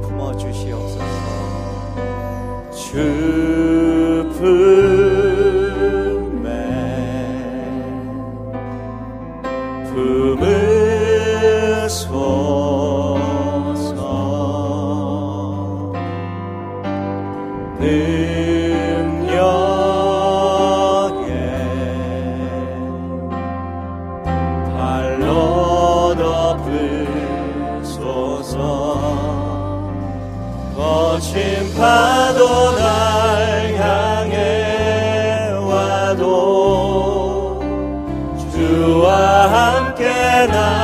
품어 주시옵소서. 주 Hosanna.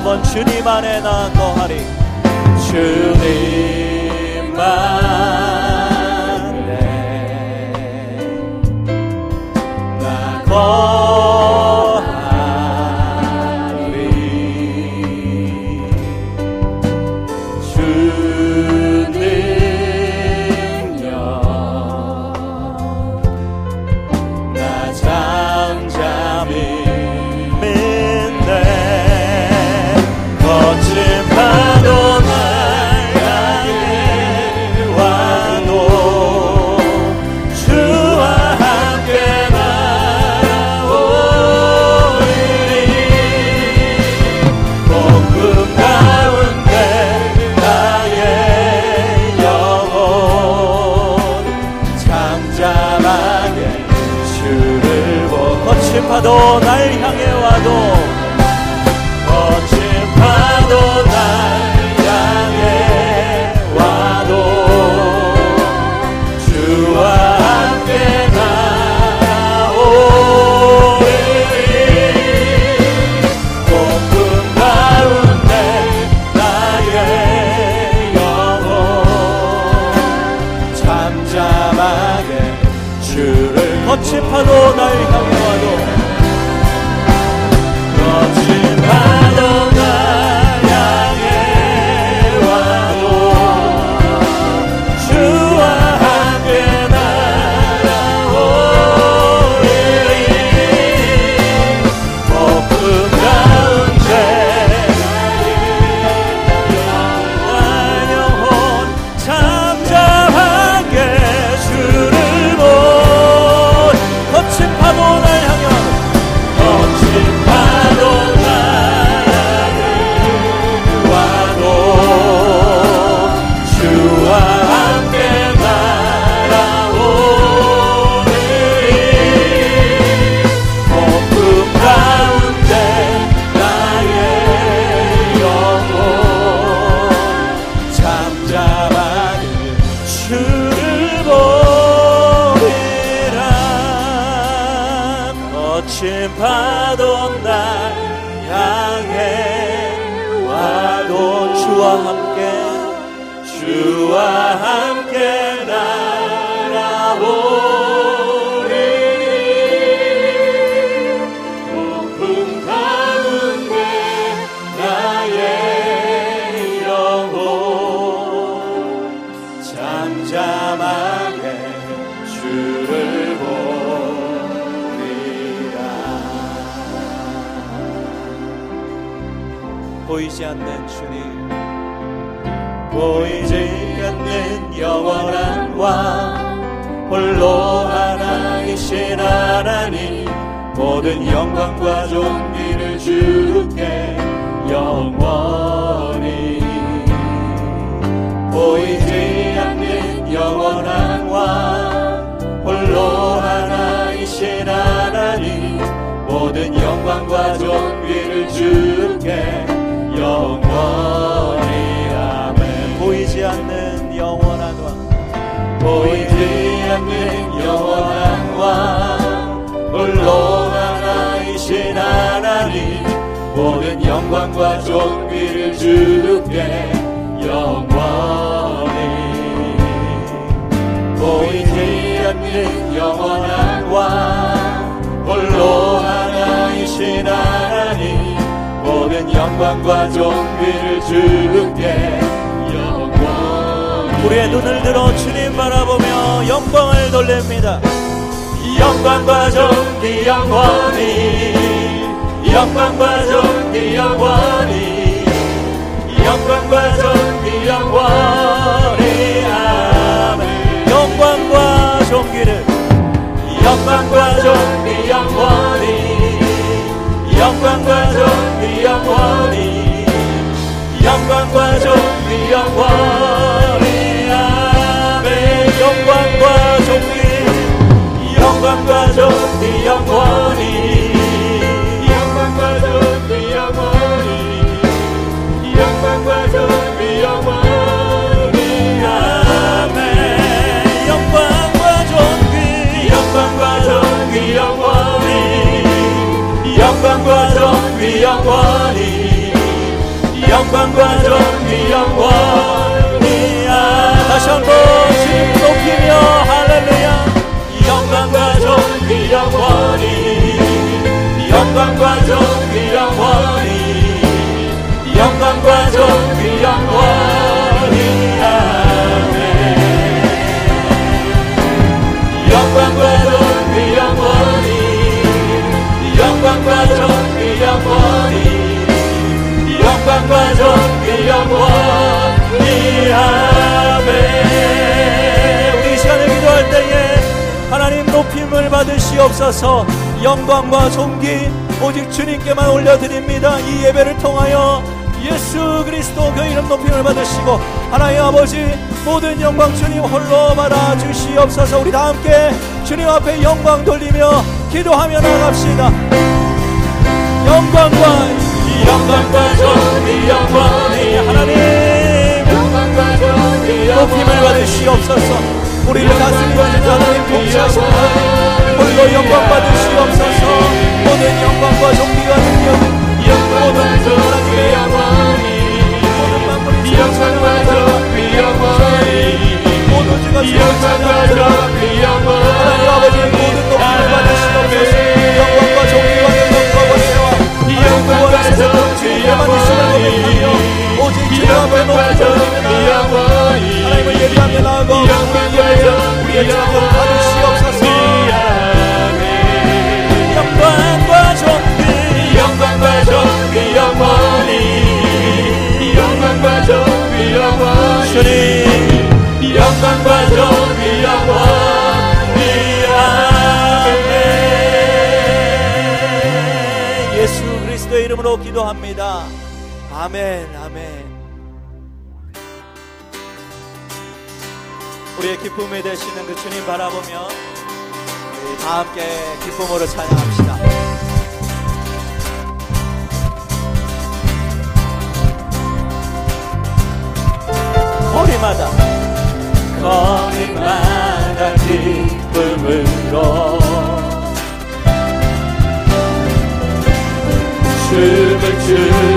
한번 주님 안에 나거하리 주님 안에 나 거. 보이지 않는 주님. 보이지 않는 영원한 왕. 홀로 하나이신 하나님 모든 영광과 존귀를 주께 영원히. 보이지 않는 영원한 왕. 홀로 하나이신 하나님 모든 영광과 존귀를 주께 영원히 아멘 보이지 않는 영원한 왕 보이지 않는 영원한 왕 홀로 하나이신 하나님 모든 영광과 존귀를 주께 영 영광과 존귀를 주께 영원히 우리의 눈을 들어 주님 바라보며 영광을 돌립니다. 영광과 존귀 영원히 영광과 존귀 영원히 영광과 존귀 영원히 아멘. 영광과 존귀를 영광과 영광과 존귀 영원히. 다시 한번 주님 높이며 높임을 받으시옵소서. 영광과 존귀 오직 주님께만 올려드립니다. 이 예배를 통하여 예수 그리스도 그 이름 높임을 받으시고 하나님 아버지 모든 영광 주님 홀로 받아 주시옵소서. 우리 다 함께 주님 앞에 영광 돌리며 기도하며 나갑시다. 영광과 영광과 존귀 영원히 하나님. 영광과 존귀 높임을 받으시옵소서 우리를 다스리는 하나님 하나님 홀로 영광 받으시옵소서 모든 영광과 존귀와 능력은 영광과 존귀 영원히 모든 만물이 영광과 존귀 영원히. 모든 주가 영광과 존귀 영원히. 하나님 아버지 모든 높임을 받으시옵소서 영광과 존귀와 능력과 권세와 영광과 영광과 존귀 고백하며 오직 주님 앞에 높이 돌립니다 하나님을 예배하며 나아가 영광 받으시옵소서. 영광과 존귀 영광과 존귀 영원히. 영광과 존귀 영원히. 주님. 영광과 존귀 영원히. 아멘. 예수 그리스도의 이름으로 기도합니다. 아멘, 아멘. 기쁨이 되시는 그 주님 바라보며 다 함께 기쁨으로 찬양합시다. 거리마다 거리마다 기쁨으로 춤을 추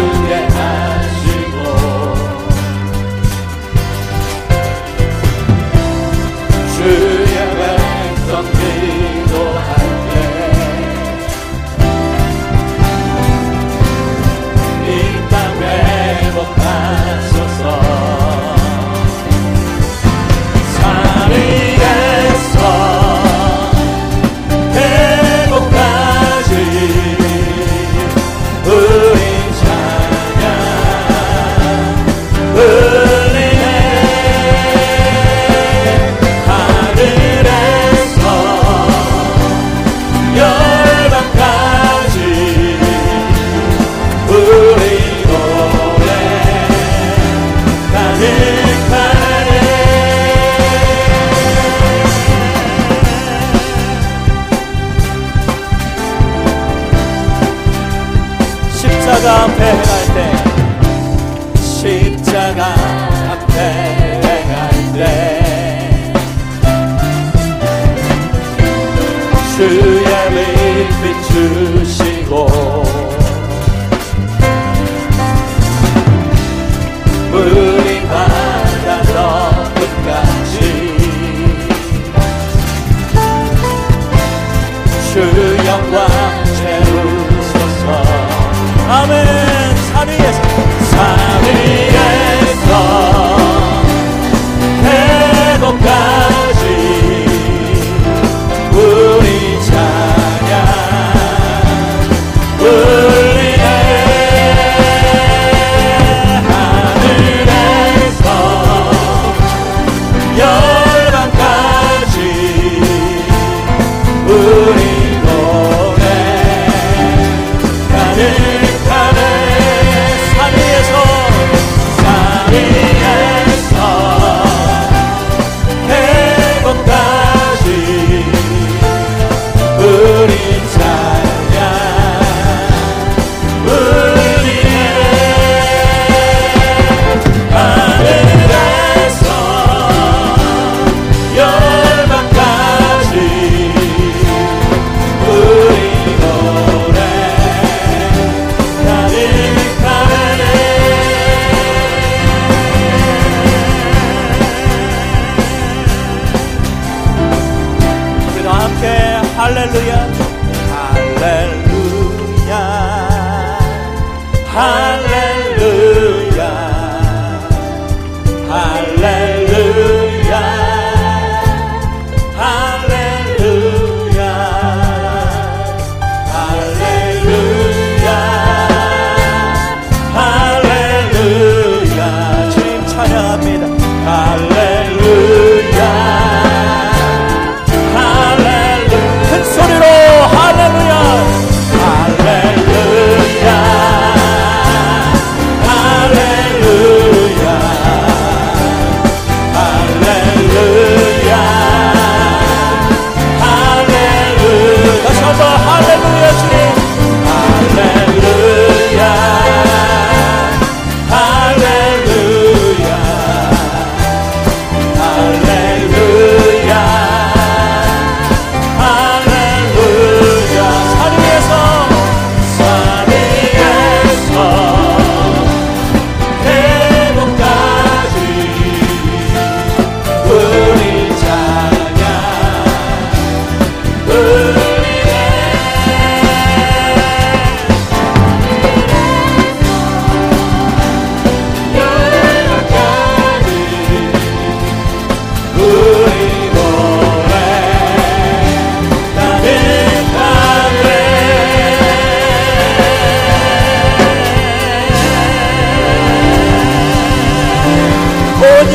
Yeah.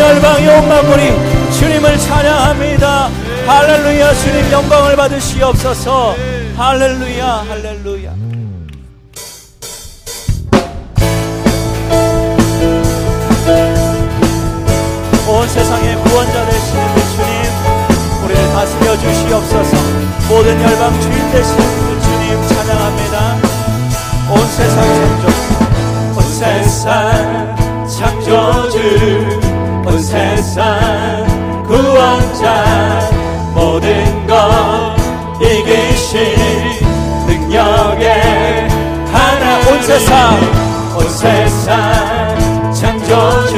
열방의 온만물이 주님을 찬양합니다. 할렐루야. 주님 영광을 받으시옵소서. 할렐루야. 할렐루야. 온 세상의 구원자 되시는 주님 우리를 다스려 주시옵소서. 모든 열방 주인 되시는 주님 찬양합니다. 온 세상 창조 온 세상 창조주. 온 세상 구원자 모든 것 이기실 능력의 하나 온 세상. 온 세상 창조주.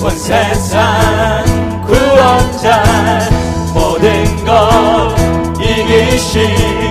온 세상 구원자 모든 것 이기실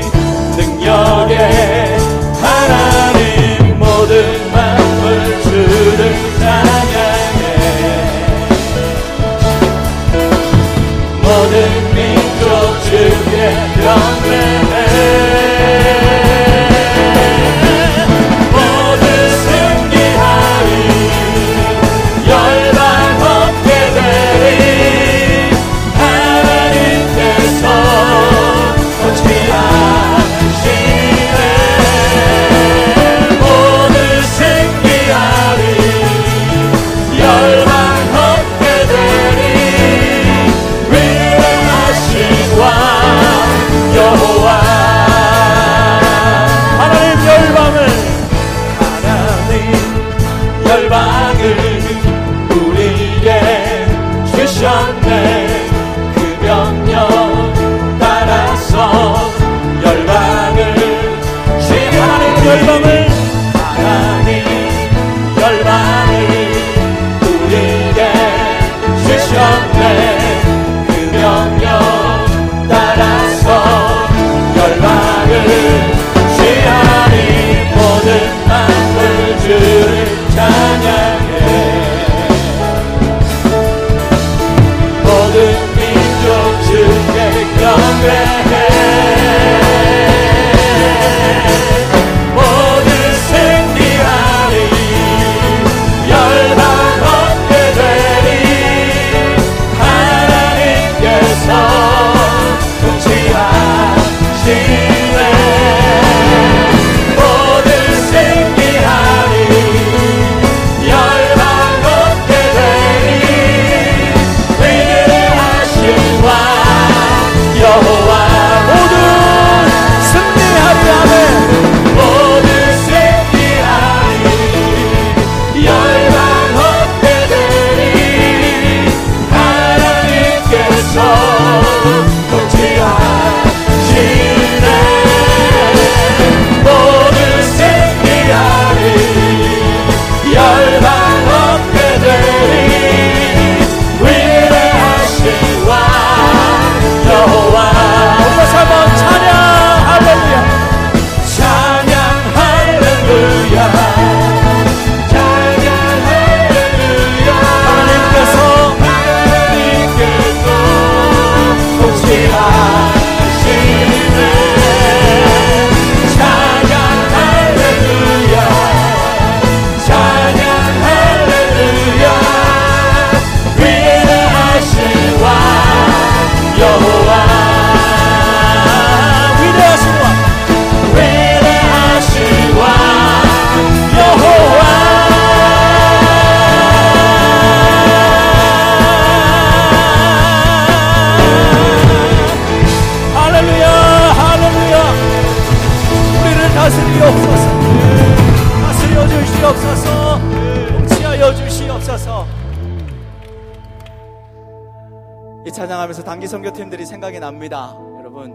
납니다. 여러분,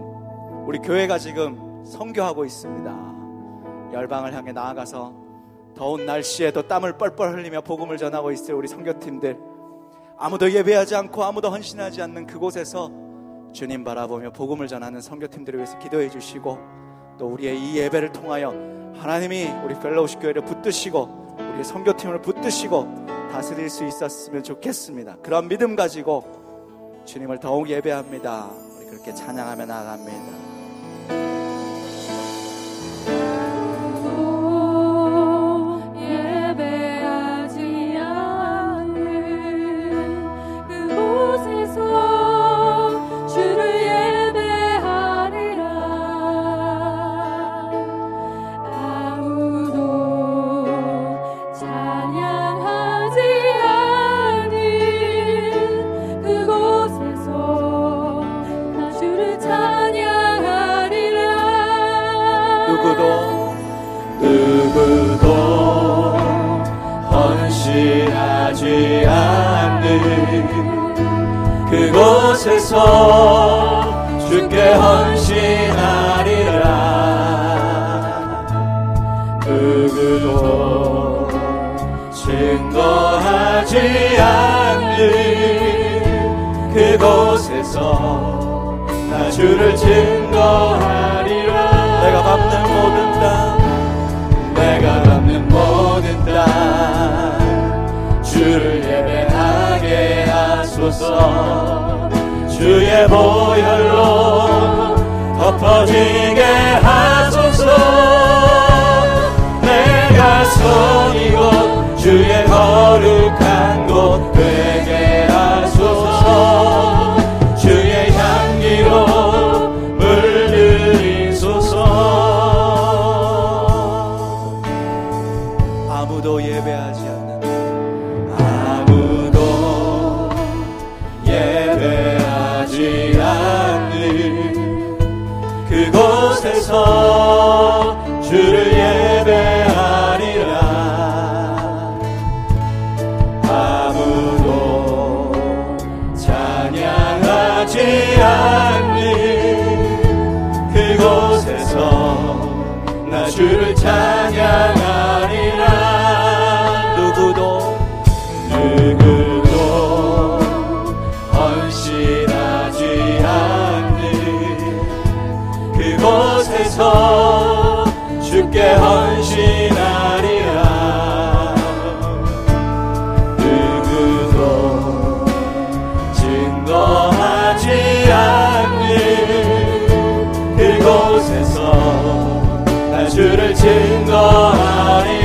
우리 교회가 지금 선교하고 있습니다. 열방을 향해 나아가서 더운 날씨에도 땀을 뻘뻘 흘리며 복음을 전하고 있을 우리 선교팀들. 아무도 예배하지 않고 아무도 헌신하지 않는 그곳에서 주님 바라보며 복음을 전하는 선교팀들을 위해서 기도해 주시고 또 우리의 이 예배를 통하여 하나님이 우리 펠로우십 교회를 붙드시고 우리 선교팀을 붙드시고 다스릴 수 있었으면 좋겠습니다. 그런 믿음 가지고 주님을 더욱 예배합니다. 그렇게 찬양하며 나갑니다. 주를 증거하리라. 내가 밟는 모든 땅 내가 밟는 모든 땅. 주를 예배하게 하소서. 주의 보혈로 덮어지게 하소서. 내가 성이고 주의 거룩한 곳 곳 주를 증거하리